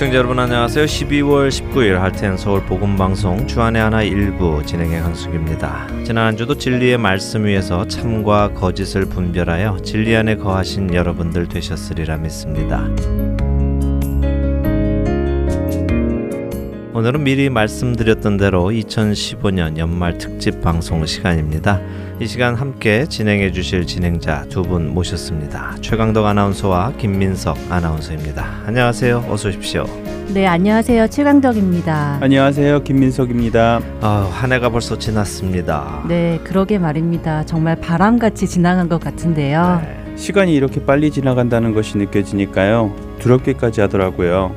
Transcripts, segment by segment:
애청자 여러분 안녕하세요. 12월 19일 할텐 서울 복음 방송 주안의 하나 일부 진행의 한숙입니다. 지난 한 주도 진리의 말씀 위에서 참과 거짓을 분별하여 진리 안에 거하신 여러분들 되셨으리라 믿습니다. 오늘은 미리 말씀드렸던 대로 2015년 연말 특집 방송 시간입니다. 이 시간 함께 진행해 주실 진행자 두 분 모셨습니다. 최강덕 아나운서와 김민석 아나운서입니다. 안녕하세요. 어서 오십시오. 네, 안녕하세요. 최강덕입니다. 안녕하세요. 김민석입니다. 아, 한 해가 벌써 지났습니다. 네, 그러게 말입니다. 정말 바람같이 지나간 것 같은데요. 네. 시간이 이렇게 빨리 지나간다는 것이 느껴지니까요. 두렵게까지 하더라고요.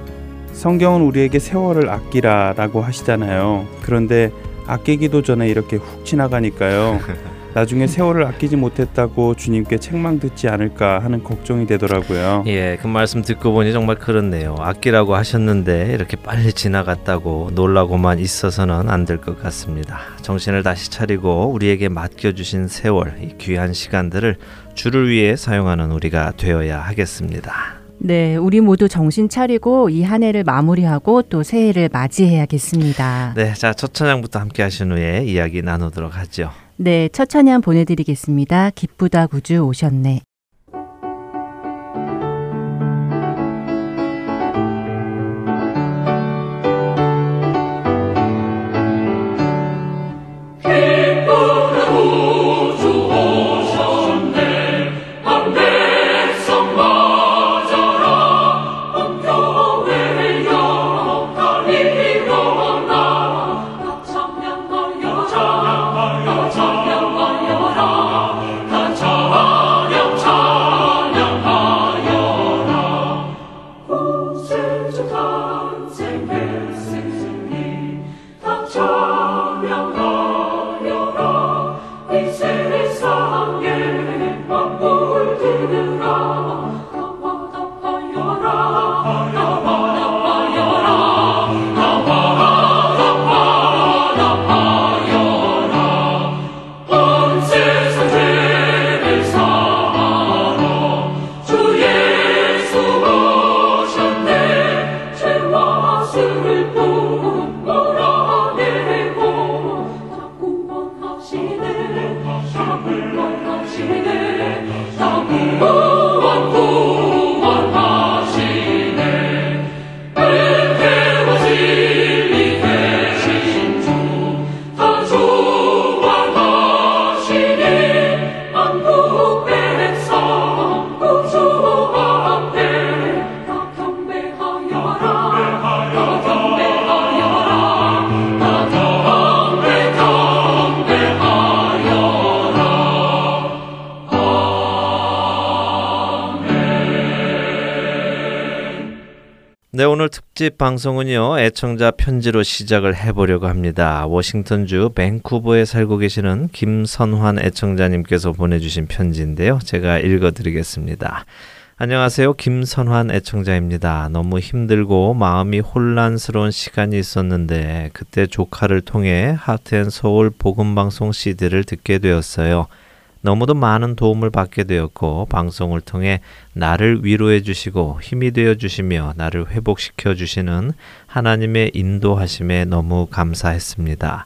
성경은 우리에게 세월을 아끼라라고 하시잖아요. 그런데 아끼기도 전에 이렇게 훅 지나가니까요. 나중에 세월을 아끼지 못했다고 주님께 책망 듣지 않을까 하는 걱정이 되더라고요. 예, 그 말씀 듣고 보니 정말 그렇네요. 아끼라고 하셨는데 이렇게 빨리 지나갔다고 놀라고만 있어서는 안 될 것 같습니다. 정신을 다시 차리고 우리에게 맡겨주신 세월, 이 귀한 시간들을 주를 위해 사용하는 우리가 되어야 하겠습니다. 네, 우리 모두 정신 차리고 이 한 해를 마무리하고 또 새해를 맞이해야겠습니다. 네, 자, 첫 찬양부터 함께 하신 후에 이야기 나누도록 하죠. 네, 첫 찬양 보내드리겠습니다. 기쁘다 구주 오셨네. 특집 방송은요, 애청자 편지로 시작을 해보려고 합니다. 워싱턴주 밴쿠버에 살고 계시는 김선환 애청자님께서 보내주신 편지인데요. 제가 읽어드리겠습니다. 안녕하세요. 김선환 애청자입니다. 너무 힘들고 마음이 혼란스러운 시간이 있었는데, 그때 조카를 통해 하트앤 서울 복음방송 CD를 듣게 되었어요. 너무도 많은 도움을 받게 되었고 방송을 통해 나를 위로해 주시고 힘이 되어 주시며 나를 회복시켜 주시는 하나님의 인도하심에 너무 감사했습니다.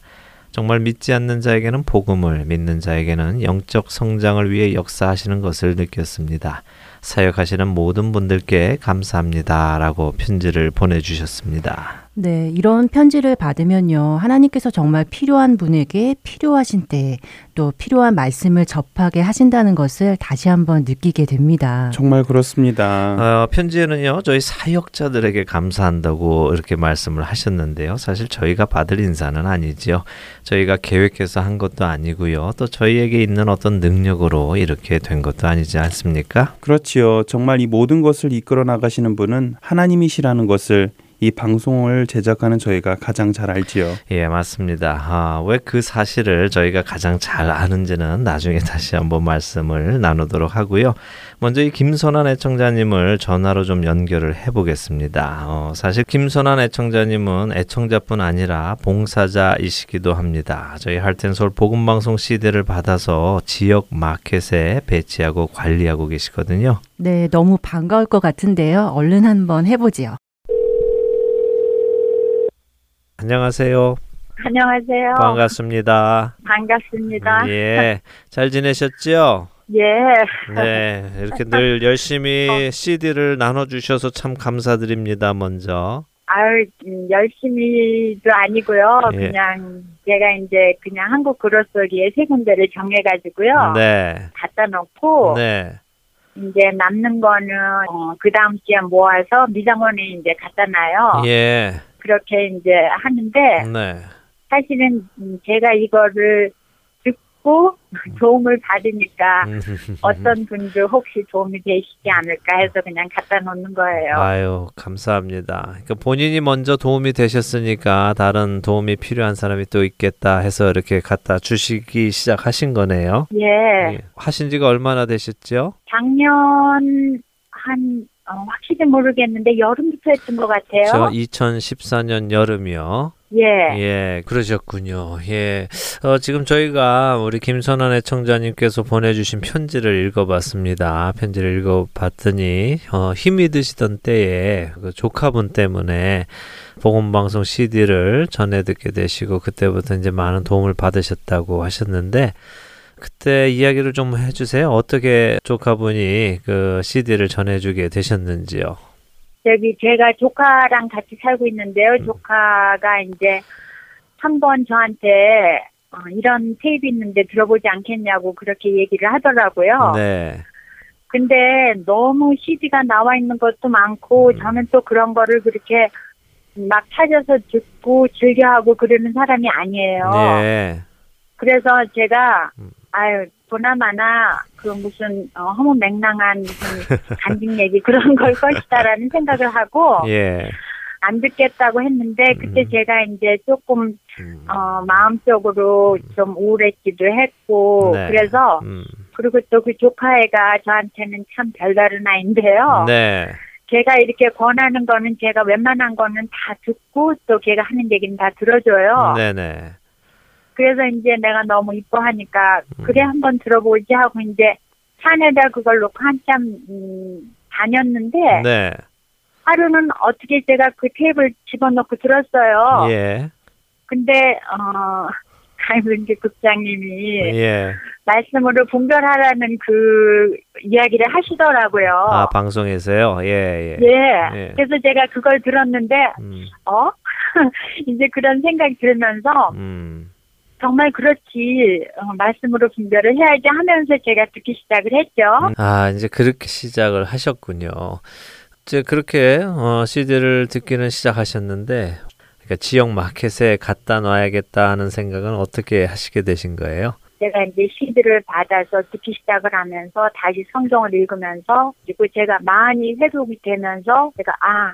정말 믿지 않는 자에게는 복음을 믿는 자에게는 영적 성장을 위해 역사하시는 것을 느꼈습니다. 사역하시는 모든 분들께 감사합니다 라고 편지를 보내주셨습니다. 네, 이런 편지를 받으면요. 하나님께서 정말 필요한 분에게 필요하신 때에 또 필요한 말씀을 접하게 하신다는 것을 다시 한번 느끼게 됩니다. 정말 그렇습니다. 어, 편지에는요, 저희 사역자들에게 감사한다고 이렇게 말씀을 하셨는데요. 사실 저희가 받을 인사는 아니지요. 저희가 계획해서 한 것도 아니고요. 또 저희에게 있는 어떤 능력으로 이렇게 된 것도 아니지 않습니까? 그렇지요. 정말 이 모든 것을 이끌어 나가시는 분은 하나님이시라는 것을 이 방송을 제작하는 저희가 가장 잘 알지요. 예, 맞습니다. 아, 왜 그 사실을 저희가 가장 잘 아는지는 나중에 다시 한번 말씀을 나누도록 하고요. 먼저 이 김선한 애청자님을 전화로 좀 연결을 해보겠습니다. 어, 사실 김선한 애청자님은 애청자뿐 아니라 봉사자이시기도 합니다. 저희 할텐솔 복음방송 CD를 받아서 지역 마켓에 배치하고 관리하고 계시거든요. 네, 너무 반가울 것 같은데요. 얼른 한번 해보지요. 안녕하세요. 안녕하세요. 반갑습니다. 반갑습니다. 예. 잘 지내셨죠? 예. 네. 이렇게 늘 열심히 CD를 나눠주셔서 참 감사드립니다, 먼저. 아유, 음, 열심히도 아니고요. 예. 그냥 제가 이제 그냥 한국 그로소리에 세 군데를 정해가지고요. 네. 갖다 놓고 네. 이제 남는 거는 어, 그 다음 주에 모아서 미장원에 이제 갖다 놔요. 예. 그렇게 이제 하는데 네. 사실은 음, 제가 이거를 듣고 도움을 받으니까 음. 어떤 분들 혹시 도움이 되시지 않을까 해서 그냥 갖다 놓는 거예요. 아유, 감사합니다. 그러니까 본인이 먼저 도움이 되셨으니까 다른 도움이 필요한 사람이 또 있겠다 해서 이렇게 갖다 주시기 시작하신 거네요. 예. 예. 하신 지가 얼마나 되셨죠? 작년 한 어, 확실히 모르겠는데 여름부터 했던 것 같아요. 저 2014년 여름이요. 예. 예, 그러셨군요. 예. 어, 지금 저희가 우리 김선환 애청자님께서 보내주신 편지를 읽어봤습니다. 편지를 읽어봤더니, 어, 힘이 드시던 때에 그 조카분 때문에 보건방송 CD를 전해 듣게 되시고, 그때부터 이제 많은 도움을 받으셨다고 하셨는데, 그때 이야기를 좀 해주세요. 어떻게 조카분이 그 CD를 전해주게 되셨는지요. 저기 제가 조카랑 같이 살고 있는데요. 음. 조카가 이제 한 번 저한테 어, 이런 테이프 있는데 들어보지 않겠냐고 그렇게 얘기를 하더라고요. 네. 근데 너무 CD가 나와 있는 것도 많고 음. 저는 또 그런 거를 그렇게 막 찾아서 듣고 즐겨하고 그러는 사람이 아니에요. 네. 그래서 제가 음. 아유 보나마나 그 무슨 어, 허무 맹랑한 무슨 간직 얘기 그런 걸 것이다라는 생각을 하고 예. 안 듣겠다고 했는데 그때 음. 제가 이제 조금 음. 어 마음적으로 좀 우울했기도 했고 네. 그래서 음. 그리고 또 그 조카애가 저한테는 참 별다른 아이인데요. 네. 걔가 이렇게 권하는 거는 제가 웬만한 거는 다 듣고 또 걔가 하는 얘기는 다 들어줘요. 네네. 그래서 이제 내가 너무 이뻐하니까 음. 그래 한번 들어보지 하고 이제 산에다 그걸 놓고 한참 음, 다녔는데 네. 하루는 어떻게 제가 그 테이블 집어넣고 들었어요. 예. 근데 어 강민기 국장님이 예. 말씀으로 분별하라는 그 이야기를 하시더라고요. 아, 방송에서요? 예, 예. 예. 예. 그래서 제가 그걸 들었는데 음, 어 이제 그런 생각이 들면서 음. 정말 그렇지 어, 말씀으로 분별을 해야지 하면서 제가 듣기 시작을 했죠. 아, 이제 그렇게 시작을 하셨군요. 이제 그렇게 어, CD를 듣기는 시작하셨는데, 그러니까 지역 마켓에 갖다 놔야겠다 하는 생각은 어떻게 하시게 되신 거예요? 제가 이제 CD를 받아서 듣기 시작을 하면서 다시 성경을 읽으면서 그리고 제가 많이 회복이 되면서 제가 아,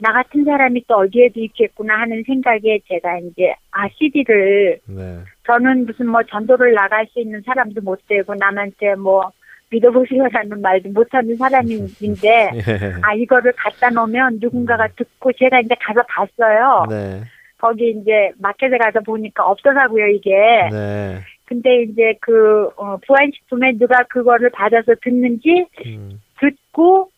나 같은 사람이 또 어디에도 있겠구나 하는 생각에 제가 이제 아, CD를 네. 저는 무슨 뭐 전도를 나갈 수 있는 사람도 못 되고 남한테 뭐 믿어보시오라는 말도 못하는 사람인데 예. 아 이거를 갖다 놓으면 누군가가 듣고 제가 이제 가서 봤어요. 네. 거기 이제 마켓에 가서 보니까 없더라고요 이게. 네. 근데 이제 그 어, 부안식품에 누가 그거를 받아서 듣는지 음. 듣고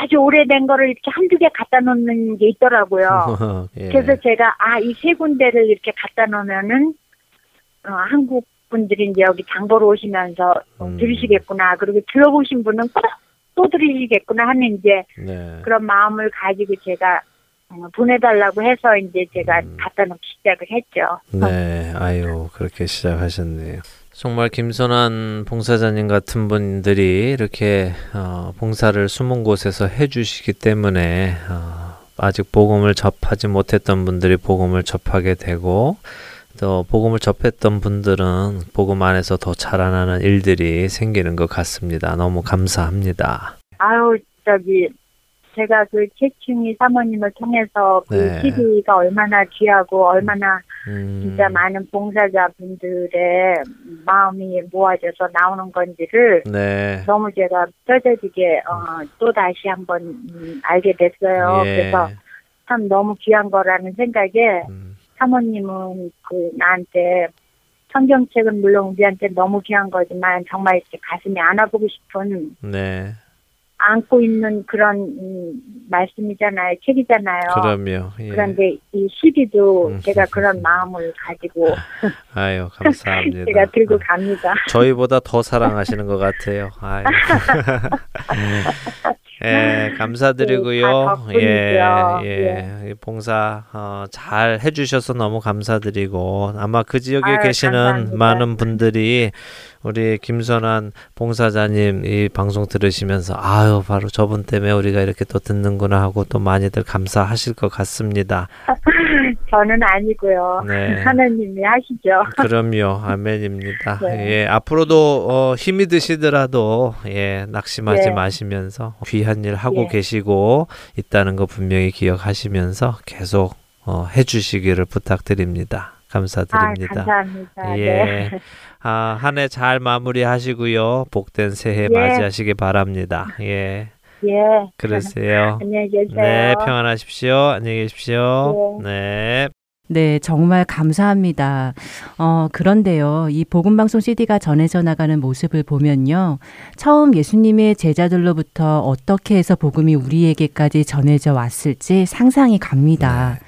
아주 오래된 거를 이렇게 한두 개 갖다 놓는 게 있더라고요. 예. 그래서 제가 아 이 세 군데를 이렇게 갖다 놓으면은 어, 한국 분들이 이제 여기 장보러 오시면서 어, 음. 들으시겠구나. 그리고 들어보신 분은 꼭 또 들으시겠구나 하는 이제 네. 그런 마음을 가지고 제가 어, 보내달라고 해서 이제 제가 음. 갖다 놓기 시작을 했죠. 네, 아유, 그렇게 시작하셨네요. 정말 김선환 봉사자님 같은 분들이 이렇게 어, 봉사를 숨은 곳에서 해주시기 때문에 어, 아직 복음을 접하지 못했던 분들이 복음을 접하게 되고 또 복음을 접했던 분들은 복음 안에서 더 자라나는 일들이 생기는 것 같습니다. 너무 감사합니다. 아유 저기 제가 그 최충희 사모님을 통해서 그 네. CD가 얼마나 귀하고 얼마나 음, 진짜 많은 봉사자분들의 마음이 모아져서 나오는 건지를 네. 너무 제가 뼈저리게 어, 또 다시 한번 음, 알게 됐어요. 예. 그래서 참 너무 귀한 거라는 생각에 음, 사모님은 그 나한테 성경책은 물론 우리한테 너무 귀한 거지만 정말 이렇게 가슴이 안아보고 싶은 네. 안고 있는 그런 음, 말씀이잖아요, 책이잖아요. 그럼요. 예. 그런데 이 CD도 음. 제가 그런 마음을 가지고 아유, 감사합니다. 제가 들고 갑니다. 저희보다 더 사랑하시는 것 같아요. 아유. 예, 감사드리고요. 네, 다 덕분이죠. 예, 예. 이 봉사 어, 잘 해주셔서 너무 감사드리고 아마 그 지역에 아유, 계시는 감사합니다. 많은 분들이 우리 김선환 봉사자님 이 방송 들으시면서 아유 바로 저분 때문에 우리가 이렇게 또 듣는구나 하고 또 많이들 감사하실 것 같습니다. 저는 아니고요. 네. 하나님이 하시죠. 그럼요. 아멘입니다. 네. 예, 앞으로도 어, 힘이 드시더라도 예, 낙심하지 네. 마시면서 귀한 일 하고 예. 계시고 있다는 거 분명히 기억하시면서 계속 어, 해주시기를 부탁드립니다. 아, 감사드립니다. 감사합니다. 예. 네. 아, 한 해 잘 마무리하시고요. 복된 새해 예. 맞이하시기 바랍니다. 예. 예. 그러세요. 안녕히 계세요. 네, 평안하십시오. 안녕히 계십시오. 네. 네, 정말 감사합니다. 어, 그런데요, 이 복음방송 CD가 전해져 나가는 모습을 보면요, 처음 예수님의 제자들로부터 어떻게 해서 복음이 우리에게까지 전해져 왔을지 상상이 갑니다.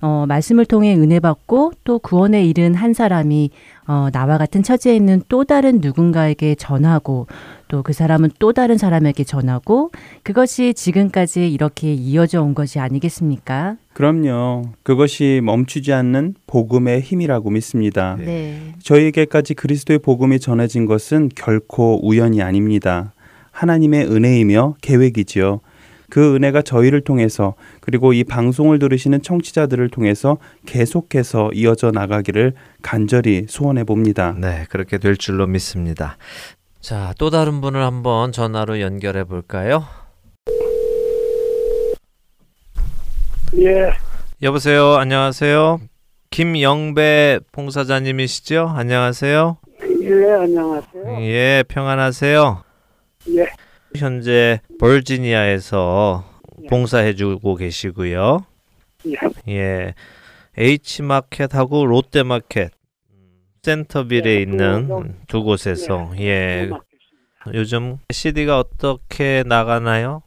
어, 말씀을 통해 은혜 받고 또 구원에 이른 한 사람이 어, 나와 같은 처지에 있는 또 다른 누군가에게 전하고 또 그 사람은 또 다른 사람에게 전하고 그것이 지금까지 이렇게 이어져 온 것이 아니겠습니까? 그럼요. 그것이 멈추지 않는 복음의 힘이라고 믿습니다. 네. 저희에게까지 그리스도의 복음이 전해진 것은 결코 우연이 아닙니다. 하나님의 은혜이며 계획이지요. 그 은혜가 저희를 통해서 그리고 이 방송을 들으시는 청취자들을 통해서 계속해서 이어져 나가기를 간절히 소원해 봅니다. 네, 그렇게 될 줄로 믿습니다. 자, 또 다른 분을 한번 전화로 연결해 볼까요? 예, 여보세요. 안녕하세요. 김영배 봉사자님이시죠? 안녕하세요. 예, 안녕하세요. 예, 평안하세요. 예, 현재 버지니아에서 봉사해 주고 계시고요. 예, 예. H마켓하고 롯데 마켓 센터빌에 네, 있는 두 곳. 두 곳에서 예. 음악. 요즘 CD가 어떻게 나가나요?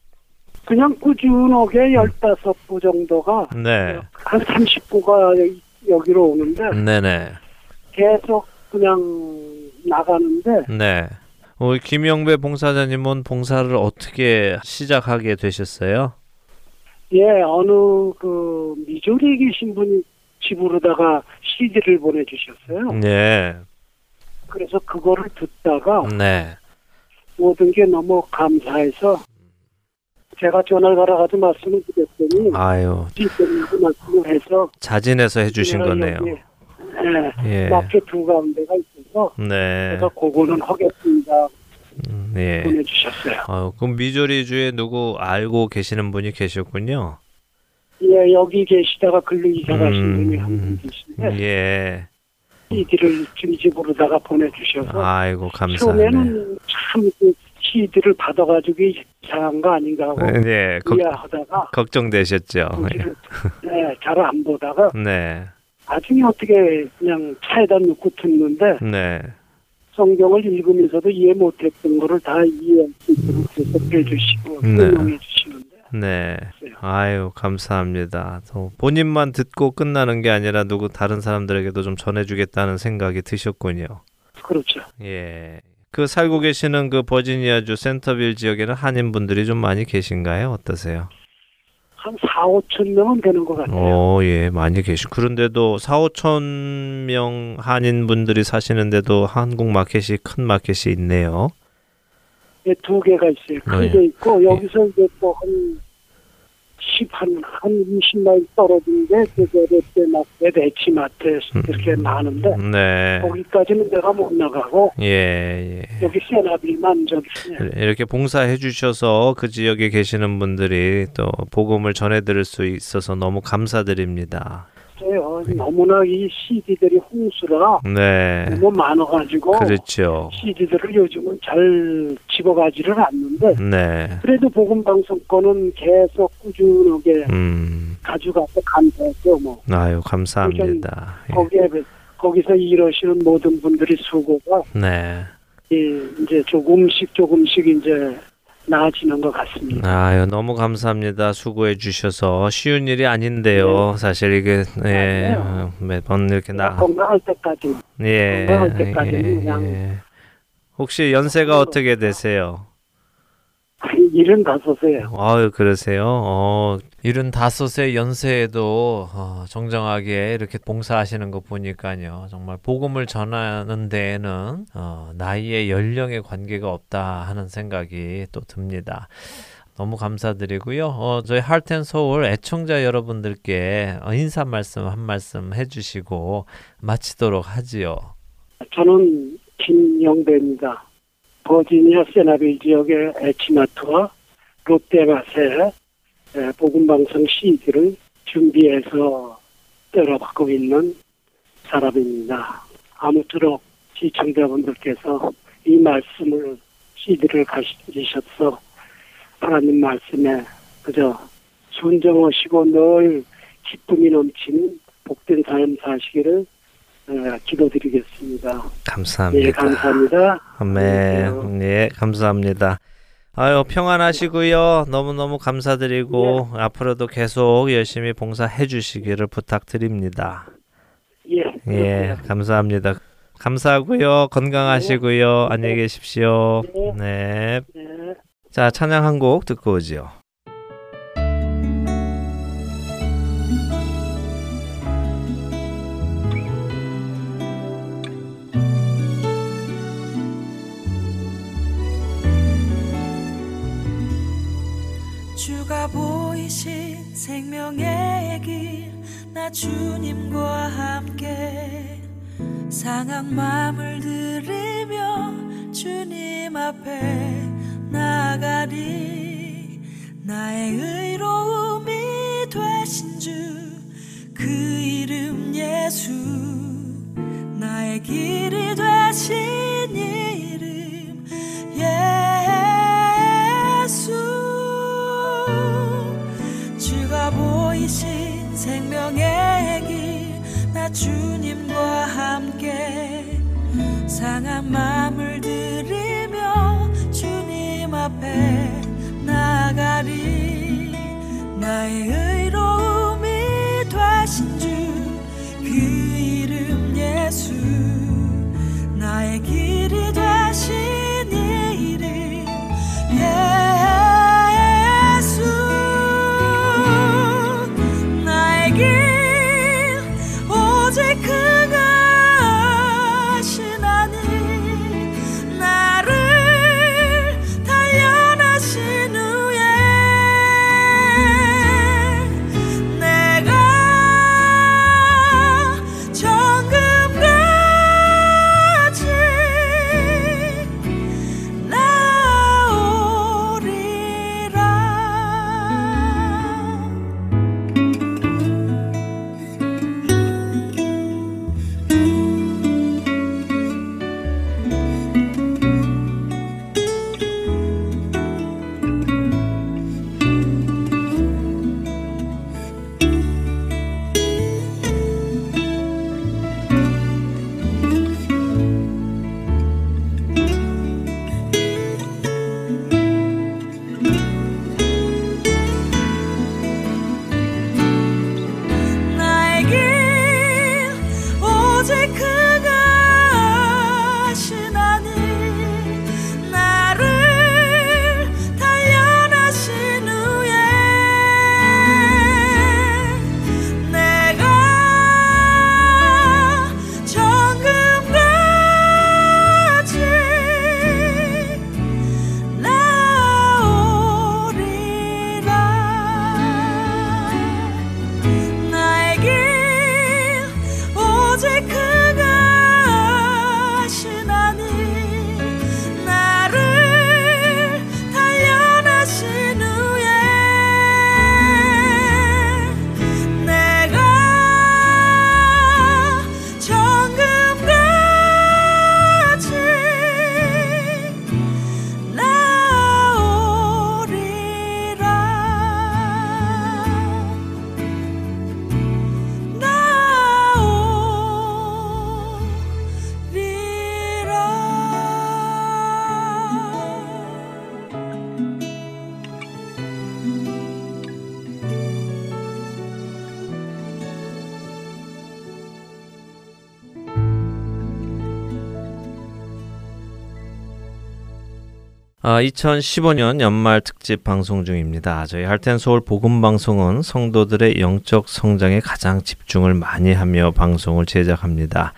그냥 꾸준하게 열다섯 부 정도가 네. 한 30부가 여기로 오는데 네네. 계속 그냥 나가는데 네. 우리 김영배 봉사자님은 봉사를 어떻게 시작하게 되셨어요? 예 어느 그 미조리에 계신 분이 집으로다가 CD를 보내주셨어요. 네. 그래서 그거를 듣다가 네. 모든 게 너무 감사해서 제가 전화를 걸어가지고 말씀을 드렸더니 아유, 지금 말씀을 해서 자진해서 해주신 거네요. 예, 예. 마켓 두 가운데가 있어서 네. 제가 그거는 하겠습니다 음, 네. 보내주셨어요. 어, 그럼 미조리주에 누구 알고 계시는 분이 계셨군요. 예, 여기 계시다가 글로 이사 가신 음, 분이 한 분 계신데 예. CD를 저희 집으로다가 보내주셔서 아이고 감사하네. 처음에는 참 그 CD를 받아가지고 이상한 거 아닌가 하고 네, 걱, 이해하다가 걱정되셨죠. 네, 잘 안 보다가 네, 나중에 어떻게 그냥 차에다 놓고 듣는데 네, 성경을 읽으면서도 이해 못했던 거를 다 이해할 수 있도록 해석해 주시고 네. 설명해 주시는데 네. 그랬어요. 아유 감사합니다. 또 본인만 듣고 끝나는 게 아니라 누구 다른 사람들에게도 좀 전해주겠다는 생각이 드셨군요. 그렇죠. 예. 그 살고 계시는 그 버지니아주 센터빌 지역에는 한인 분들이 좀 많이 계신가요? 어떠세요? 한 4, 5천 명은 되는 것 같아요. 오, 예, 많이 계시. 그런데도 4, 5천 명 한인 분들이 사시는데도 한국 마켓이 큰 마켓이 있네요. 예, 두 개가 있어요. 아, 큰 예. 게 있고 여기서 이제 또한 10, 한, 한 20마일 떨어진 게 그게 롯데마트, 대치마트 이렇게 많은데 네. 거기까지는 내가 못 나가고 예, 예. 여기 저기 예. 이렇게 봉사해 주셔서 그 지역에 계시는 분들이 또 복음을 전해 들을 수 있어서 너무 감사드립니다. 있어요. 너무나 이 CD들이 홍수라 네. 너무 많아가지고 그렇죠. CD들을 요즘은 잘 집어가지를 않는데 네. 그래도 복음 방송권은 계속 꾸준하게 음. 가져가서 감사했죠. 뭐 아유, 감사합니다. 예. 거기에 거기서 일하시는 모든 분들이 수고가 네. 이 이제 조금씩 조금씩 이제 나아지는 것 같습니다. 아유, 너무 감사합니다. 수고해 주셔서 쉬운 일이 아닌데요. 사실 이게 예. 매번 이렇게 나 건강할 때까지 예. 건강할 때까지는 예, 그냥- 예. 혹시 연세가 어떻게 되세요? 일은 다섯에 아유, 그러세요? 어, 75세 연세에도 어, 정정하게 이렇게 봉사하시는 거 보니까요. 정말 복음을 전하는 데에는 어, 나이의 연령의 관계가 없다 하는 생각이 또 듭니다. 너무 감사드리고요. 어, 저희 할텐 서울 애청자 여러분들께 어, 인사 말씀 한 말씀 해주시고 마치도록 하지요. 저는 김영배입니다. 버지니아 세나빌 지역의 에치마트와 에, 복음방송 CD를 준비해서 때려받고 있는 사람입니다. 아무쪼록 시청자분들께서 이 말씀을 CD를 가지셔서 하나님 말씀에 그저 순정하시고 늘 기쁨이 넘치는 복된 삶 사시기를 에, 기도드리겠습니다. 감사합니다. 예, 감사합니다. 아멘. 예, 감사합니다. 아유, 평안하시고요. 너무너무 감사드리고 앞으로도 계속 열심히 봉사해 주시기를 부탁드립니다. 예. 예, 감사합니다. 감사하고요. 건강하시고요. 안녕히 계십시오. 네. 네. 자, 찬양 한 곡 듣고 오지요. 상한 마음을 들이며 주님 앞에 나가리. 나의 의로움이 되신 주 그 이름 예수. 나의 길이 되신 이름 예수. 주가 보이신 생명의 길나 주님과 함께 상한 마음을 들이며 주님 앞에 나가리. 나의 의로움이 되신 주 그 이름 예수. 나의 길이 되 아, 2015년 연말 특집 방송 중입니다. 저희 할텐 서울 복음 방송은 성도들의 영적 성장에 가장 집중을 많이 하며 방송을 제작합니다.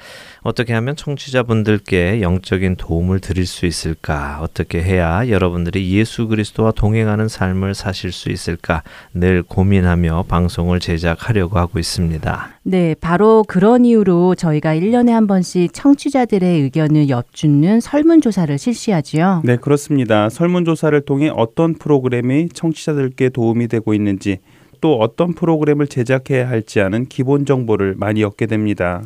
어떻게 하면 청취자분들께 영적인 도움을 드릴 수 있을까? 어떻게 해야 여러분들이 예수 그리스도와 동행하는 삶을 사실 수 있을까? 늘 고민하며 방송을 제작하려고 하고 있습니다. 네, 바로 그런 이유로 저희가 1년에 한 번씩 청취자들의 의견을 엿주는 설문조사를 실시하지요. 네, 그렇습니다. 설문조사를 통해 어떤 프로그램이 청취자들께 도움이 되고 있는지 또 어떤 프로그램을 제작해야 할지 아는 기본 정보를 많이 얻게 됩니다.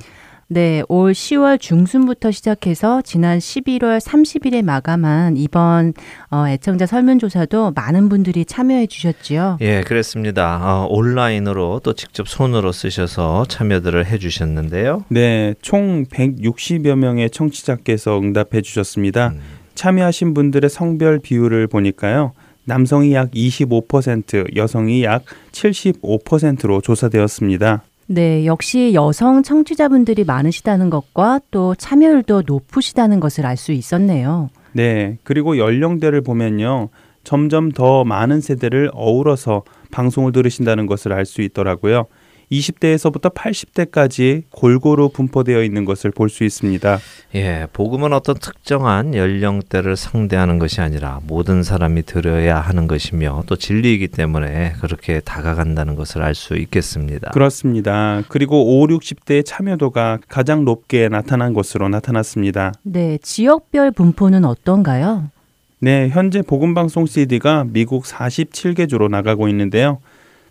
네, 올 10월 중순부터 시작해서 지난 11월 30일에 마감한 이번 어, 애청자 설문조사도 많은 분들이 참여해 주셨지요. 예, 그렇습니다. 어, 온라인으로 또 직접 손으로 쓰셔서 참여들을 해 주셨는데요. 네, 총 160여 명의 청취자께서 응답해 주셨습니다. 음. 참여하신 분들의 성별 비율을 보니까요. 남성이 약 25%, 여성이 약 75%로 조사되었습니다. 네, 역시 여성 청취자분들이 많으시다는 것과 또 참여율도 높으시다는 것을 알 수 있었네요. 네, 그리고 연령대를 보면요. 점점 더 많은 세대를 어우러서 방송을 들으신다는 것을 알 수 있더라고요. 20대에서부터 80대까지 골고루 분포되어 있는 것을 볼 수 있습니다. 예, 복음은 어떤 특정한 연령대를 상대하는 것이 아니라 모든 사람이 들어야 하는 것이며 또 진리이기 때문에 그렇게 다가간다는 것을 알 수 있겠습니다. 그렇습니다. 그리고 5, 60대의 참여도가 가장 높게 나타난 것으로 나타났습니다. 네, 지역별 분포는 어떤가요? 네, 현재 복음방송 CD가 미국 47개 주로 나가고 있는데요.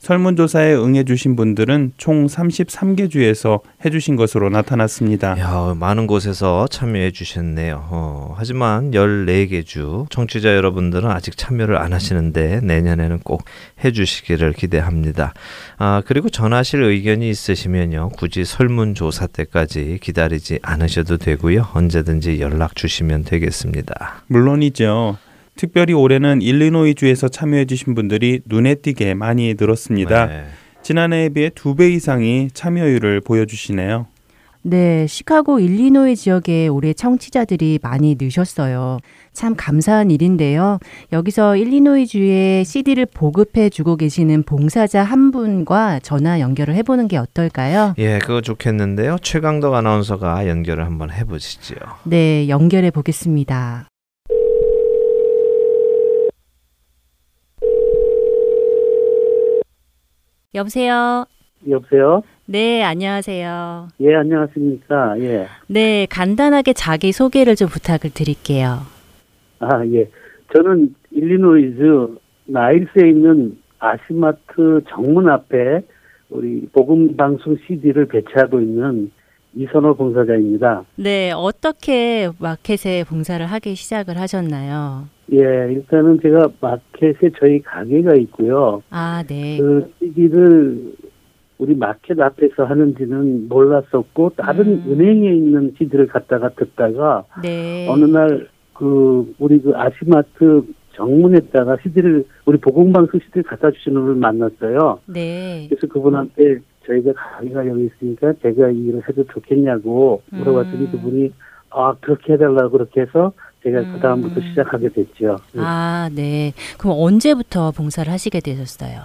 설문조사에 응해주신 분들은 총 33개 주에서 해주신 것으로 나타났습니다. 야, 많은 곳에서 참여해 주셨네요. 어, 하지만 14개 주 청취자 여러분들은 아직 참여를 안 하시는데 내년에는 꼭 해주시기를 기대합니다. 아, 그리고 전하실 의견이 있으시면요. 굳이 설문조사 때까지 기다리지 않으셔도 되고요. 언제든지 연락 주시면 되겠습니다. 물론이죠. 특별히 올해는 일리노이주에서 참여해 주신 분들이 눈에 띄게 많이 늘었습니다. 네. 지난해에 비해 두 배 이상이 참여율을 보여주시네요. 네, 시카고 일리노이 지역에 올해 청취자들이 많이 느셨어요. 참 감사한 일인데요. 여기서 일리노이주에 CD를 보급해 주고 계시는 봉사자 한 분과 전화 연결을 해보는 게 어떨까요? 예, 그거 좋겠는데요. 최강덕 아나운서가 연결을 한번 해보시죠. 네, 연결해 보겠습니다. 여보세요. 여보세요? 네, 안녕하세요. 예, 안녕하십니까. 예. 네, 간단하게 자기 소개를 좀 부탁을 드릴게요. 아, 예. 저는 일리노이즈 나일스에 있는 아시마트 정문 앞에 우리 복음 방송 CD를 배치하고 있는 이선호 봉사자입니다. 네, 어떻게 마켓에 봉사를 하기 시작을 하셨나요? 예, 일단은 제가 마켓에 저희 가게가 있고요. 아, 네. 그 CD를 우리 마켓 앞에서 하는지는 몰랐었고 다른 음. 은행에 있는 CD를 갖다가 듣다가 네. 어느 날 그 우리 그 아시마트 정문에다가 CD를 우리 보건방송 CD를 갖다 주시는 분을 만났어요. 네. 그래서 그분한테 저희가 가게가 여기 있으니까 제가 이 일을 해도 좋겠냐고 물어봤더니 음. 그분이 아 그렇게 해달라고 그렇게 해서 제가 음. 그 다음부터 시작하게 됐죠. 아, 네. 그럼 언제부터 봉사를 하시게 되셨어요?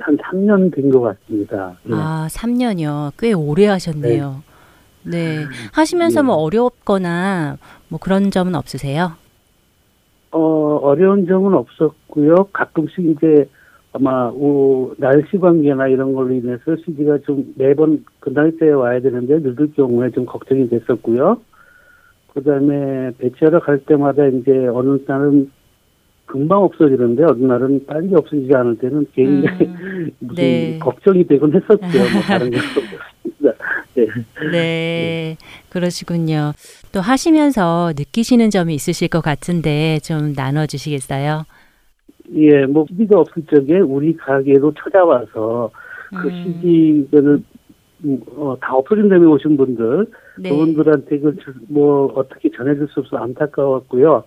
한 3년 된 것 같습니다. 예. 아, 3년이요. 꽤 오래 하셨네요. 네. 하시면서 예. 뭐 어려웠거나 뭐 그런 점은 없으세요? 어, 어려운 점은 없었고요. 가끔씩 이제 아마 오, 날씨 관계나 이런 걸로 인해서 CD가 좀 매번 그 날짜에 와야 되는데 늦을 경우에 좀 걱정이 됐었고요. 그 다음에 배치하러 갈 때마다 이제 어느 날은 금방 없어지는데 어느 날은 빨리 없어지지 않을 때는 굉장히 무슨 네. 걱정이 되곤 했었죠. 뭐 다른 건 없습니다. 네. 네. 그러시군요. 또 하시면서 느끼시는 점이 있으실 것 같은데 좀 나눠 주시겠어요? 예, 뭐 CD가 없을 적에 우리 가게로 찾아와서 그 음. CD를 어, 다 없어진 다음에 오신 분들 네. 그분들한테 그뭐 어떻게 전해줄 수 없어 안타까웠고요.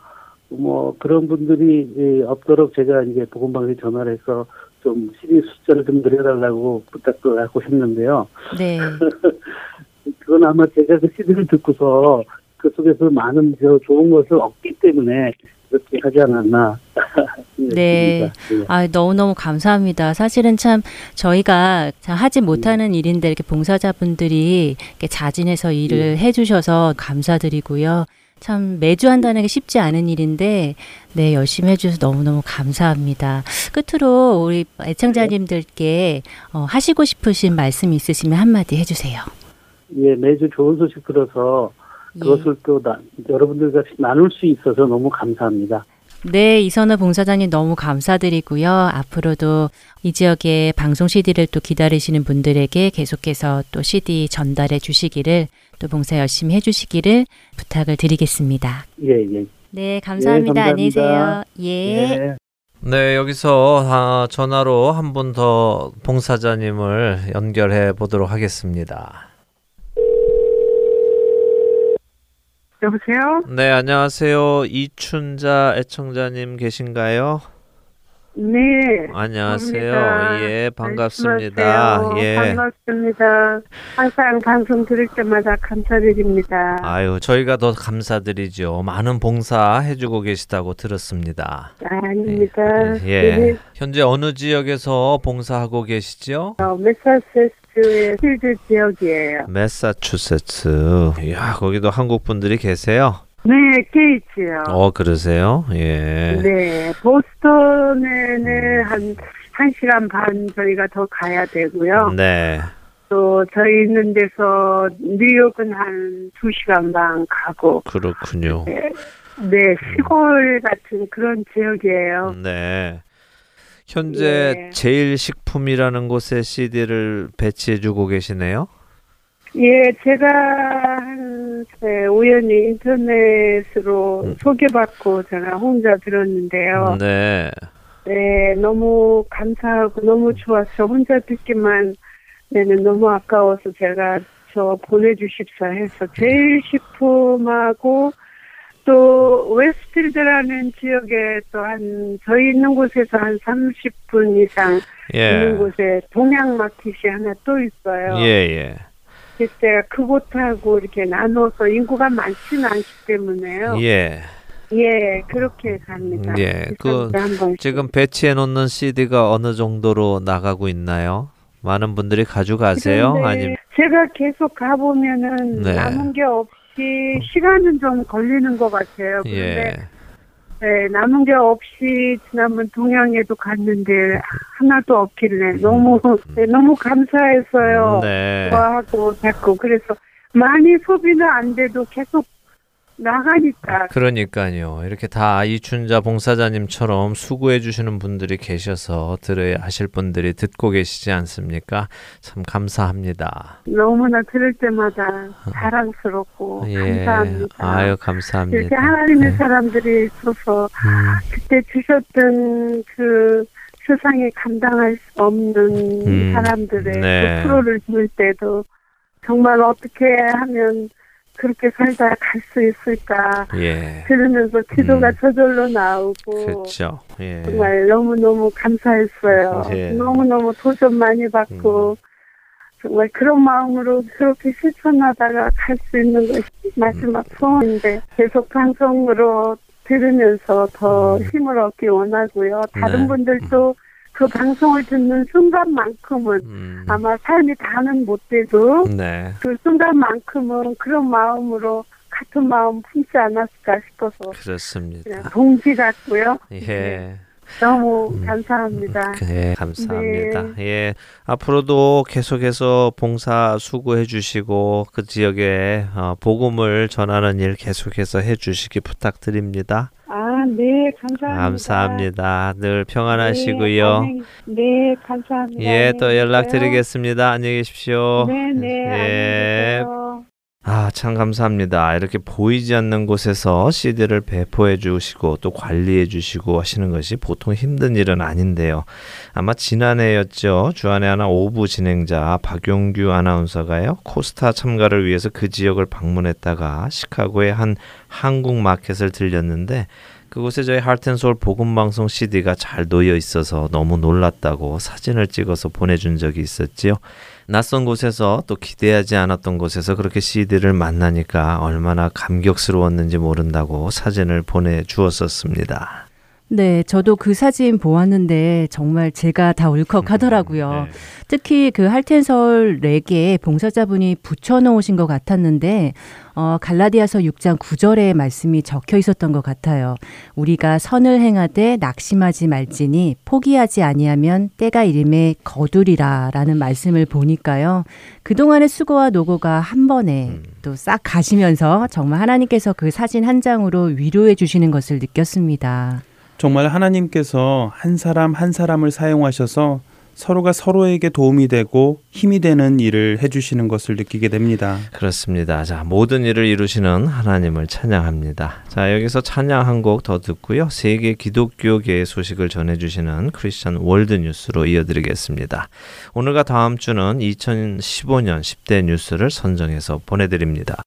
뭐 그런 분들이 이제 없도록 제가 이제 보건방에 전화를 해서 좀 CD 숫자를 좀 늘려달라고 부탁도 하고 했는데요. 네. 그건 아마 제가 그 CD를 듣고서 그 속에서 많은 저 좋은 것을 얻기 때문에 그렇게 하지 않았나. 네. 싶습니다. 아, 너무너무 감사합니다. 사실은 참 저희가 참 하지 못하는 일인데 이렇게 봉사자분들이 이렇게 자진해서 일을 해주셔서 감사드리고요. 참 매주 한다는 게 쉽지 않은 일인데 네 열심히 해주셔서 너무너무 감사합니다. 끝으로 우리 애청자님들께 어, 하시고 싶으신 말씀 있으시면 한마디 해주세요. 예, 매주 좋은 소식 들어서 그것을 또 나, 여러분들과 나눌 수 있어서 너무 감사합니다. 네, 이선호 봉사자님 너무 감사드리고요. 앞으로도 이 지역의 방송 CD를 또 기다리시는 분들에게 계속해서 또 CD 전달해 주시기를 또 봉사 열심히 해 주시기를 부탁을 드리겠습니다. 예, 예. 네, 감사합니다. 예, 안녕히 계세요. 감사합니다. 예. 예. 네, 여기서 아, 전화로 한 분 더 봉사자님을 연결해 보도록 하겠습니다. 여보세요? 네, 안녕하세요. 이춘자 애청자님 계신가요? 네. 안녕하세요. 반갑습니다. 예, 반갑습니다. 예. 반갑습니다. 항상 방송 들을 때마다 감사드립니다. 아유, 저희가 더 감사드리죠. 많은 봉사 해주고 계시다고 들었습니다. 아, 닙니다 예. 네. 현재 어느 지역에서 봉사하고 계시죠? 어, 메사 추세츠의 필드 지역이에요. 매사추세츠. 이야, 거기도 한국 분들이 계세요? 네, 케이츠요. 어, 그러세요? 예. 네, 보스턴에는 한, 한 시간 반 저희가 더 가야 되고요. 네. 또 저희 있는 데서 뉴욕은 한두 시간 반 가고, 그렇군요. 네, 네, 시골 같은 그런 지역이에요. 네. 현재 예. 제일식품이라는 곳에 CD를 배치해주고 계시네요. 예, 제가 한, 네, 우연히 인터넷으로 음. 소개받고 제가 혼자 들었는데요. 네. 네, 너무 감사하고 너무 좋았어. 혼자 듣기만 내는 너무 아까워서 제가 저 보내주십사 해서 제일 식품하고 또 웨스트필드라는 지역에 또한 저희 있는 곳에서 한 30분 이상 있는 예. 곳에 동양 마켓이 하나 또 있어요. 예, 예. 그때 그곳하고 이렇게 나눠서 인구가 많지는 않기 때문에요. 예. 예, 그렇게 갑니다. 예, 그. 지금 배치해 놓는 CD가 어느 정도로 나가고 있나요? 많은 분들이 가져가세요? 그런데 아니면 제가 계속 가보면은 네. 남은 게 없 이 시간은 좀 걸리는 것 같아요. 예. 그런데 네, 남은 게 없이 지난번 동양에도 갔는데 하나도 없길래 너무 네, 너무 감사했어요. 네. 좋아하고 자꾸 그래서 많이 소비는 안 돼도 계속 나가니까 그러니까요. 이렇게 다 이춘자 봉사자님처럼 수고해 주시는 분들이 계셔서 들어야 하실 분들이 듣고 계시지 않습니까? 참 감사합니다. 너무나 들을 때마다 자랑스럽고 예. 감사합니다. 아유, 이렇게 감사합니다. 하나님의 네. 사람들이 있어서 음, 그때 주셨던 그 세상에 감당할 수 없는 음, 사람들의 네. 그 프로를 볼 때도 정말 어떻게 하면 그렇게 살다 갈 수 있을까 예. 들으면서 기도가 음. 저절로 나오고 그렇죠. 예. 정말 너무너무 감사했어요. 예. 너무너무 도전 많이 받고 음. 정말 그런 마음으로 그렇게 실천하다가 갈 수 있는 것이 마지막 소원인데 계속 방송으로 들으면서 더 음. 힘을 얻기 원하고요. 다른 네. 분들도 그 방송을 듣는 순간만큼은 음, 아마 삶이 다는 못 돼도 네. 그 순간만큼은 그런 마음으로 같은 마음 품지 않았을까 싶어서 그렇습니다. 동지 같고요. 예. 너무 음. 감사합니다. 네, 감사합니다. 네. 예. 앞으로도 계속해서 봉사 수고해 주시고 그 지역에 어, 복음을 전하는 일 계속해서 해 주시기 부탁드립니다. 아, 네, 감사합니다. 감사합니다. 늘 평안하시고요. 네, 네, 감사합니다. 예, 또 연락드리겠습니다. 안녕히 계십시오. 네, 네, 예. 아, 참 감사합니다. 이렇게 보이지 않는 곳에서 CD를 배포해 주시고 또 관리해 주시고 하시는 것이 보통 힘든 일은 아닌데요. 아마 지난해였죠. 주안의 하나 오부 진행자 박용규 아나운서가요. 코스타 참가를 위해서 그 지역을 방문했다가 시카고의 한 한국 마켓을 들렸는데 그곳에 저희 하트앤솔 복음방송 CD가 잘 놓여 있어서 너무 놀랐다고 사진을 찍어서 보내준 적이 있었지요. 낯선 곳에서 또 기대하지 않았던 곳에서 그렇게 CD를 만나니까 얼마나 감격스러웠는지 모른다고 사진을 보내주었었습니다. 네, 저도 그 사진 보았는데 정말 제가 다 울컥하더라고요. 네. 특히 그 할텐설 렉에 봉사자분이 붙여놓으신 것 같았는데 어, 갈라디아서 6장 9절에 말씀이 적혀 있었던 것 같아요. 우리가 선을 행하되 낙심하지 말지니 포기하지 아니하면 때가 이름에 거두리라라는 말씀을 보니까요. 그동안의 수고와 노고가 한 번에 또싹 가시면서 정말 하나님께서 그 사진 한 장으로 위로해 주시는 것을 느꼈습니다. 정말 하나님께서 한 사람 한 사람을 사용하셔서 서로가 서로에게 도움이 되고 힘이 되는 일을 해주시는 것을 느끼게 됩니다. 그렇습니다. 자, 모든 일을 이루시는 하나님을 찬양합니다. 자, 여기서 찬양 한 곡 더 듣고요. 세계 기독교계의 소식을 전해주시는 크리스천 월드 뉴스로 이어드리겠습니다. 오늘과 다음 주는 2015년 10대 뉴스를 선정해서 보내드립니다.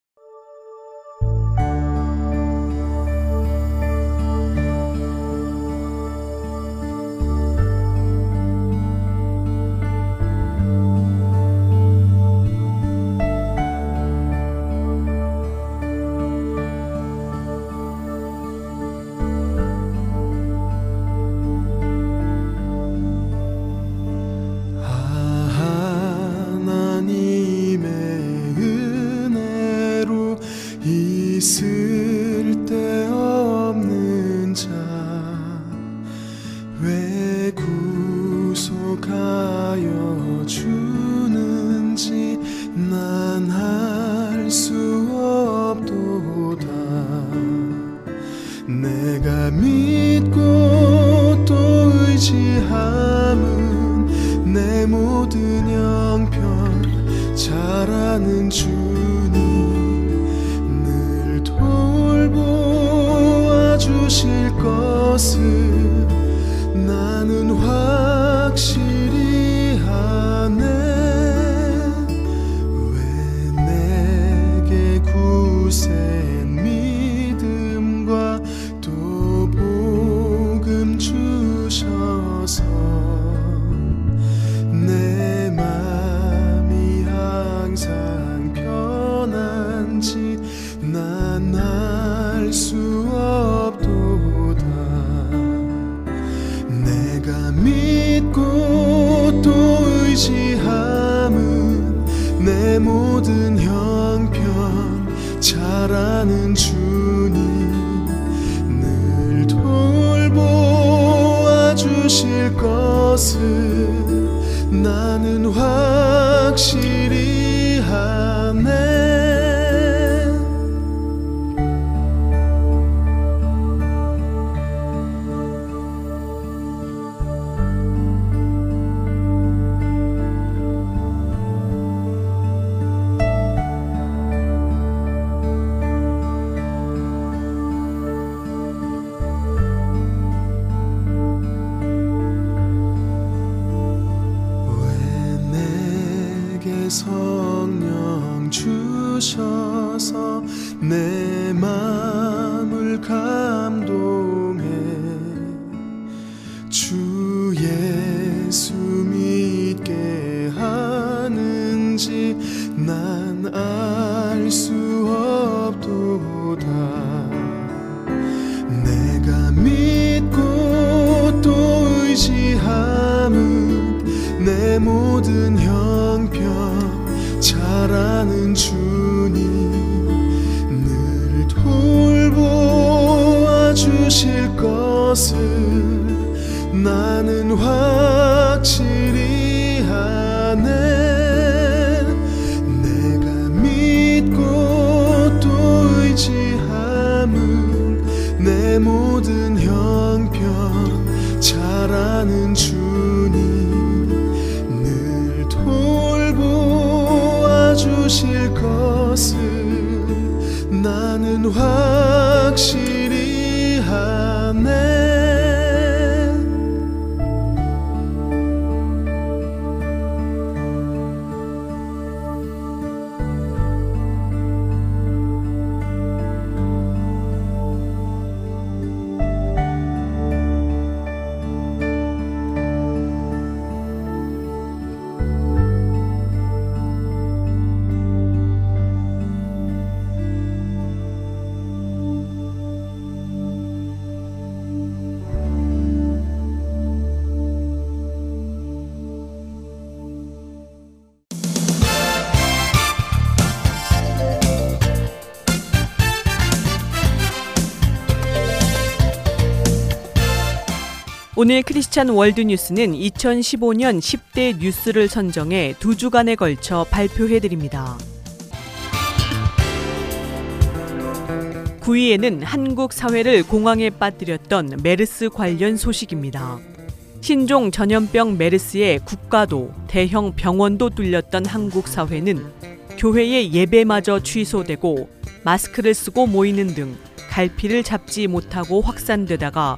것을 나는 확실 주실 것을 나는 확 오늘 크리스찬 월드뉴스는 2015년 10대 뉴스를 선정해 두 주간에 걸쳐 발표해 드립니다. 9위에는 한국 사회를 공황에 빠뜨렸던 메르스 관련 소식입니다. 신종 전염병 메르스에 국가도 대형 병원도 뚫렸던 한국 사회는 교회의 예배마저 취소되고 마스크를 쓰고 모이는 등 갈피를 잡지 못하고 확산되다가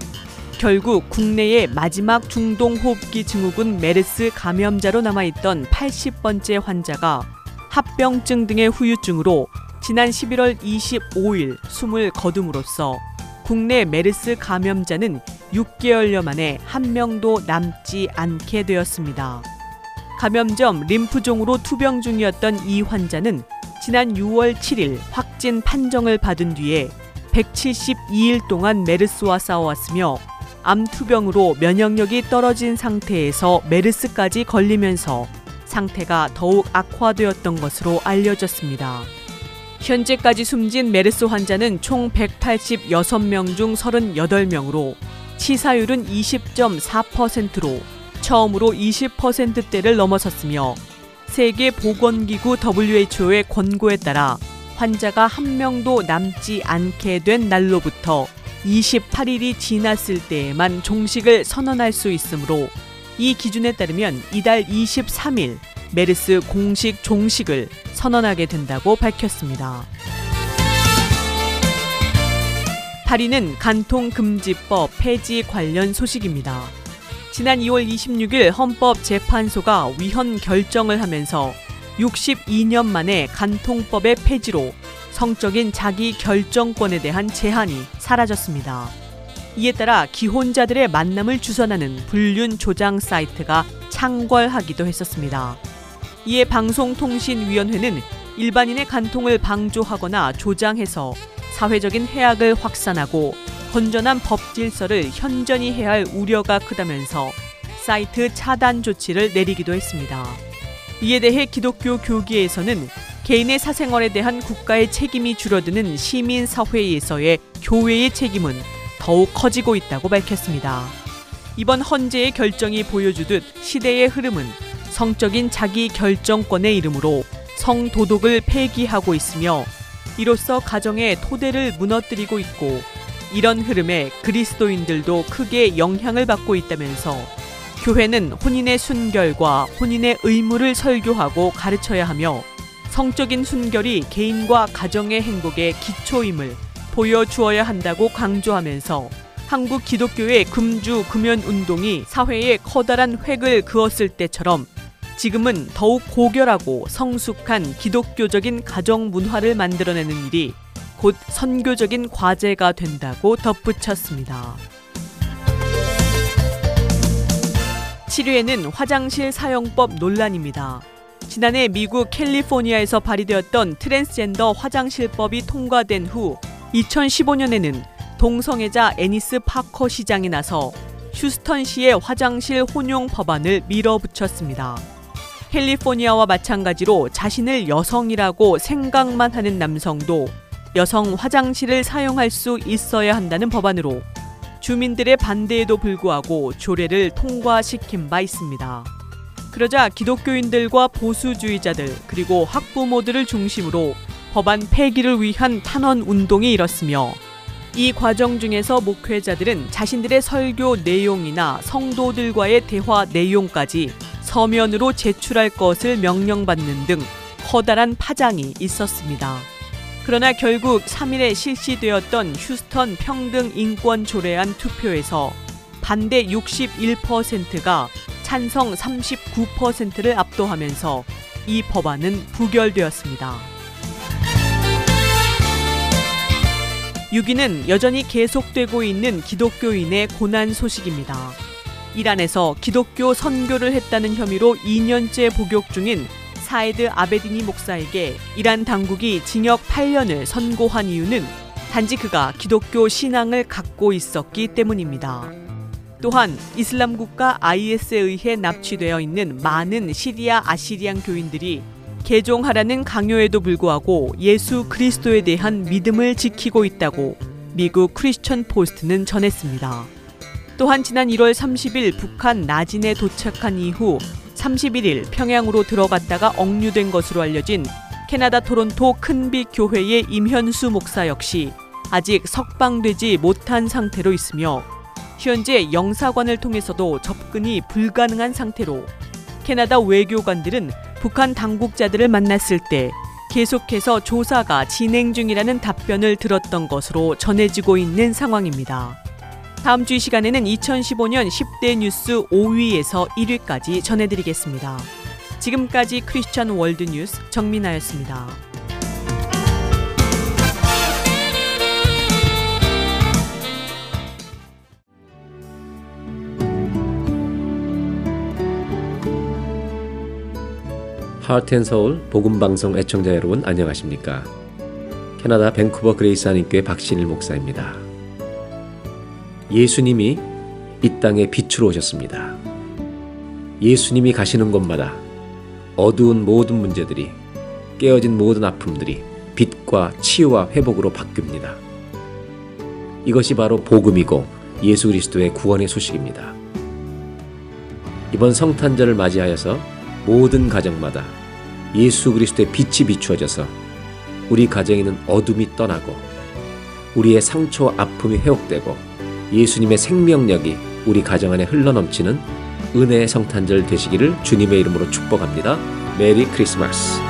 결국 국내의 마지막 중동 호흡기 증후군 메르스 감염자로 남아있던 80번째 환자가 합병증 등의 후유증으로 지난 11월 25일 숨을 거둠으로써 국내 메르스 감염자는 6개월여 만에 한 명도 남지 않게 되었습니다. 감염점 림프종으로 투병 중이었던 이 환자는 지난 6월 7일 확진 판정을 받은 뒤에 172일 동안 메르스와 싸워왔으며 암투병으로 면역력이 떨어진 상태에서 메르스까지 걸리면서 상태가 더욱 악화되었던 것으로 알려졌습니다. 현재까지 숨진 메르스 환자는 총 186명 중 38명으로 치사율은 20.4%로 처음으로 20%대를 넘어섰으며 세계 보건기구 WHO의 권고에 따라 환자가 한 명도 남지 않게 된 날로부터 28일이 지났을 때에만 종식을 선언할 수 있으므로 이 기준에 따르면 이달 23일 메르스 공식 종식을 선언하게 된다고 밝혔습니다. 파리는 간통금지법 폐지 관련 소식입니다. 지난 2월 26일 헌법재판소가 위헌 결정을 하면서 62년 만에 간통법의 폐지로 성적인 자기 결정권에 대한 제한이 사라졌습니다. 이에 따라 기혼자들의 만남을 주선하는 불륜 조장 사이트가 창궐하기도 했었습니다. 이에 방송통신위원회는 일반인의 간통을 방조하거나 조장해서 사회적인 해악을 확산하고 건전한 법 질서를 현전히 해야 할 우려가 크다면서 사이트 차단 조치를 내리기도 했습니다. 이에 대해 기독교 교기에서는 개인의 사생활에 대한 국가의 책임이 줄어드는 시민 사회에서의 교회의 책임은 더욱 커지고 있다고 밝혔습니다. 이번 헌재의 결정이 보여주듯 시대의 흐름은 성적인 자기 결정권의 이름으로 성도덕을 폐기하고 있으며 이로써 가정의 토대를 무너뜨리고 있고 이런 흐름에 그리스도인들도 크게 영향을 받고 있다면서 교회는 혼인의 순결과 혼인의 의무를 설교하고 가르쳐야 하며 성적인 순결이 개인과 가정의 행복의 기초임을 보여주어야 한다고 강조하면서 한국 기독교의 금주 금연 운동이 사회에 커다란 획을 그었을 때처럼 지금은 더욱 고결하고 성숙한 기독교적인 가정 문화를 만들어내는 일이 곧 선교적인 과제가 된다고 덧붙였습니다. 7위에는 화장실 사용법 논란입니다. 지난해 미국 캘리포니아에서 발의되었던 트랜스젠더 화장실법이 통과된 후 2015년에는 동성애자 애니스 파커 시장이 나서 휴스턴시의 화장실 혼용 법안을 밀어붙였습니다. 캘리포니아와 마찬가지로 자신을 여성이라고 생각만 하는 남성도 여성 화장실을 사용할 수 있어야 한다는 법안으로 주민들의 반대에도 불구하고 조례를 통과시킨 바 있습니다. 그러자 기독교인들과 보수주의자들 그리고 학부모들을 중심으로 법안 폐기를 위한 탄원 운동이 일었으며 이 과정 중에서 목회자들은 자신들의 설교 내용이나 성도들과의 대화 내용까지 서면으로 제출할 것을 명령받는 등 커다란 파장이 있었습니다. 그러나 결국 3일에 실시되었던 휴스턴 평등 인권 조례안 투표에서 반대 61%가 찬성 39%를 압도하면서 이 법안은 부결되었습니다. 6위는 여전히 계속되고 있는 기독교인의 고난 소식입니다. 이란에서 기독교 선교를 했다는 혐의로 2년째 복역 중인 사에드 아베디니 목사에게 이란 당국이 징역 8년을 선고한 이유는 단지 그가 기독교 신앙을 갖고 있었기 때문입니다. 또한 이슬람 국가 IS에 의해 납치되어 있는 많은 시리아 아시리안 교인들이 개종하라는 강요에도 불구하고 예수 그리스도에 대한 믿음을 지키고 있다고 미국 크리스천 포스트는 전했습니다. 또한 지난 1월 30일 북한 나진에 도착한 이후 31일 평양으로 들어갔다가 억류된 것으로 알려진 캐나다 토론토 큰빛 교회의 임현수 목사 역시 아직 석방되지 못한 상태로 있으며 현재 영사관을 통해서도 접근이 불가능한 상태로 캐나다 외교관들은 북한 당국자들을 만났을 때 계속해서 조사가 진행 중이라는 답변을 들었던 것으로 전해지고 있는 상황입니다. 다음 주이 시간에는 2015년 10대 뉴스 5위에서 1위까지 전해드리겠습니다. 지금까지 크리스천 월드 뉴스 정민아였습니다. 하트앤서울 복음방송 애청자 여러분 안녕하십니까? 캐나다 밴쿠버 그레이스 한인교회 박신일 목사입니다. 예수님이 이 땅에 빛으로 오셨습니다. 예수님이 가시는 곳마다 어두운 모든 문제들이 깨어진 모든 아픔들이 빛과 치유와 회복으로 바뀝니다. 이것이 바로 복음이고 예수 그리스도의 구원의 소식입니다. 이번 성탄절을 맞이하여서 모든 가정마다 예수 그리스도의 빛이 비추어져서 우리 가정에는 어둠이 떠나고 우리의 상처와 아픔이 회복되고 예수님의 생명력이 우리 가정 안에 흘러넘치는 은혜의 성탄절 되시기를 주님의 이름으로 축복합니다. 메리 크리스마스.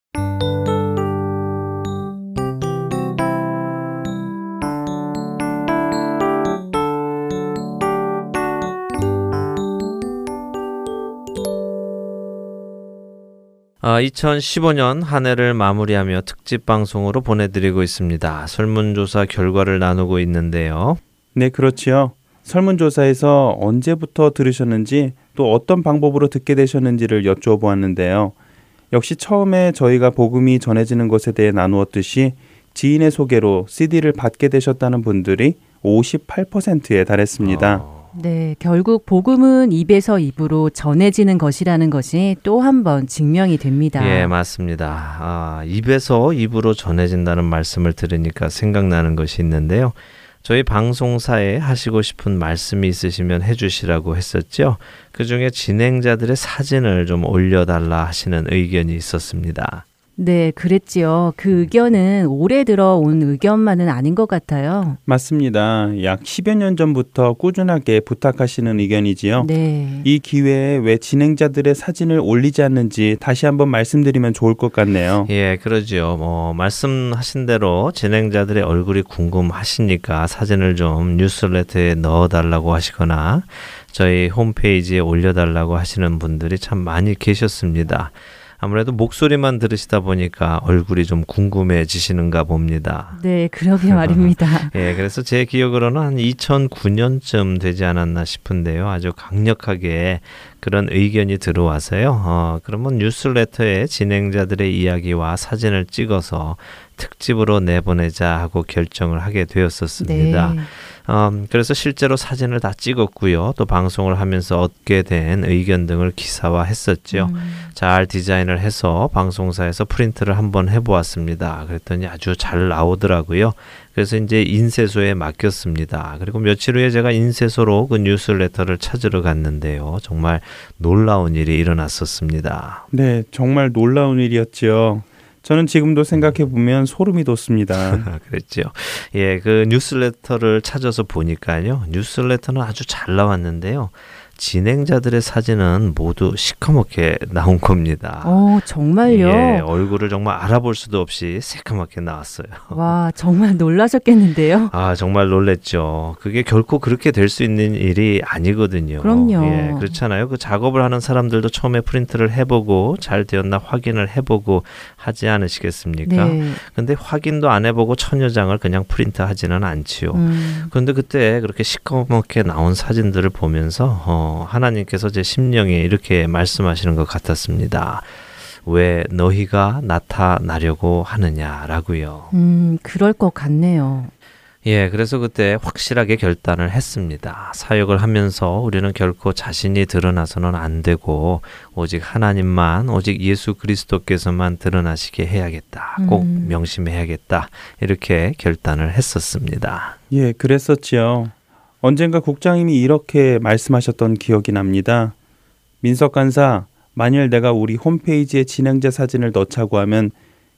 아, 2015년 한 해를 마무리하며 특집 방송으로 보내드리고 있습니다. 설문조사 결과를 나누고 있는데요. 네, 그렇지요. 설문조사에서 언제부터 들으셨는지 또 어떤 방법으로 듣게 되셨는지를 여쭈어 보았는데요. 역시 처음에 저희가 복음이 전해지는 것에 대해 나누었듯이 지인의 소개로 CD를 받게 되셨다는 분들이 58%에 달했습니다. 어, 네, 결국 복음은 입에서 입으로 전해지는 것이라는 것이 또 한 번 증명이 됩니다. 예, 맞습니다. 아, 입에서 입으로 전해진다는 말씀을 들으니까 생각나는 것이 있는데요. 저희 방송사에 하시고 싶은 말씀이 있으시면 해주시라고 했었죠. 그 중에 진행자들의 사진을 좀 올려달라 하시는 의견이 있었습니다. 네, 그랬지요. 그 의견은 올해 들어온 의견만은 아닌 것 같아요. 맞습니다. 약 10여 년 전부터 꾸준하게 부탁하시는 의견이지요. 네. 이 기회에 왜 진행자들의 사진을 올리지 않는지 다시 한번 말씀드리면 좋을 것 같네요. 예, 그러지요. 뭐 말씀하신 대로 진행자들의 얼굴이 궁금하시니까 사진을 좀 뉴스레터에 넣어 달라고 하시거나 저희 홈페이지에 올려 달라고 하시는 분들이 참 많이 계셨습니다. 아무래도 목소리만 들으시다 보니까 얼굴이 좀 궁금해지시는가 봅니다. 네, 그러게 말입니다. 예, 그래서 제 기억으로는 한 2009년쯤 되지 않았나 싶은데요. 아주 강력하게 그런 의견이 들어와서요. 어, 그러면 뉴스레터에 진행자들의 이야기와 사진을 찍어서 특집으로 내보내자 하고 결정을 하게 되었었습니다. 네. 음, 그래서 실제로 사진을 다 찍었고요. 또 방송을 하면서 얻게 된 의견 등을 기사화했었죠. 음. 잘 디자인을 해서 방송사에서 프린트를 한번 해보았습니다. 그랬더니 아주 잘 나오더라고요. 그래서 이제 인쇄소에 맡겼습니다. 그리고 며칠 후에 제가 인쇄소로 그 뉴스레터를 찾으러 갔는데요. 정말 놀라운 일이 일어났었습니다. 네, 정말 놀라운 일이었지요. 저는 지금도 생각해 보면 소름이 돋습니다. 그랬죠. 예, 그 뉴스레터를 찾아서 보니까요. 뉴스레터는 아주 잘 나왔는데요. 진행자들의 사진은 모두 시커멓게 나온 겁니다. 어, 정말요? 예, 얼굴을 정말 알아볼 수도 없이 새까맣게 나왔어요. 와, 정말 놀라셨겠는데요? 아, 정말 놀랬죠. 그게 결코 그렇게 될 수 있는 일이 아니거든요. 그럼요. 예, 그렇잖아요. 그 작업을 하는 사람들도 처음에 프린트를 해보고 잘 되었나 확인을 해보고 하지 않으시겠습니까? 네. 근데 확인도 안 해보고 천여 장을 그냥 프린트 하지는 않지요. 음. 그런데 그때 그렇게 시커멓게 나온 사진들을 보면서 어, 하나님께서 제 심령에 이렇게 말씀하시는 것 같았습니다. 왜 너희가 나타나려고 하느냐라고요. 음, 그럴 것 같네요. 예, 그래서 그때 확실하게 결단을 했습니다. 사역을 하면서 우리는 결코 자신이 드러나서는 안 되고 오직 하나님만 오직 예수 그리스도께서만 드러나시게 해야겠다. 꼭 음. 명심해야겠다. 이렇게 결단을 했었습니다. 예, 그랬었지요. 언젠가 국장님이 이렇게 말씀하셨던 기억이 납니다. 민석 간사, 만일 내가 우리 홈페이지에 진행자 사진을 넣자고 하면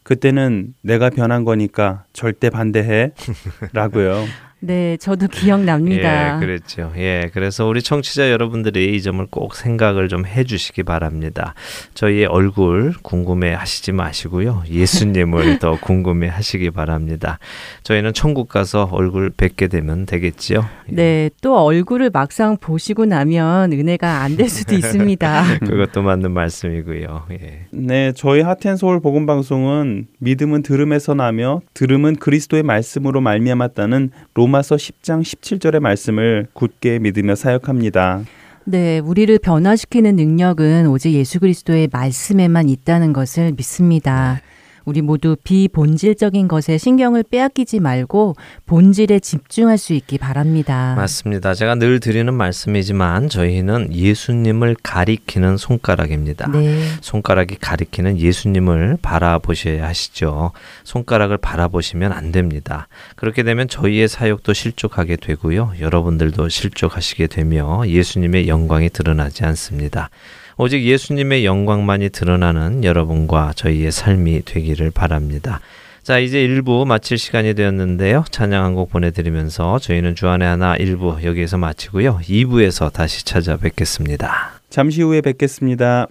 그때는 내가 변한 거니까 절대 반대해. 라고요. 네, 저도 기억납니다. 예, 그랬죠. 예, 그래서 우리 청취자 여러분들이 이 점을 꼭 생각을 좀 해주시기 바랍니다. 저희의 얼굴 궁금해 하시지 마시고요. 예수님을 더 궁금해 하시기 바랍니다. 저희는 천국 가서 얼굴 뵙게 되면 되겠지요. 네, 또 얼굴을 막상 보시고 나면 은혜가 안 될 수도 있습니다. 그것도 맞는 말씀이고요. 예. 네, 저희 하텐 서울 복음 방송은 믿음은 들음에서 나며 들음은 그리스도의 말씀으로 말미암았다는 로마 서 10장 17절의 말씀을 굳게 믿으며 사역합니다. 네, 우리를 변화시키는 능력은 오직 예수 그리스도의 말씀에만 있다는 것을 믿습니다. 우리 모두 비본질적인 것에 신경을 빼앗기지 말고 본질에 집중할 수 있기 바랍니다. 맞습니다. 제가 늘 드리는 말씀이지만 저희는 예수님을 가리키는 손가락입니다. 네. 손가락이 가리키는 예수님을 바라보셔야 하시죠. 손가락을 바라보시면 안 됩니다. 그렇게 되면 저희의 사역도 실족하게 되고요. 여러분들도 실족하시게 되며 예수님의 영광이 드러나지 않습니다. 오직 예수님의 영광만이 드러나는 여러분과 저희의 삶이 되기를 바랍니다. 자, 이제 1부 마칠 시간이 되었는데요. 찬양 한 곡 보내드리면서 저희는 주안의 하나 1부 여기에서 마치고요. 2부에서 다시 찾아뵙겠습니다. 잠시 후에 뵙겠습니다.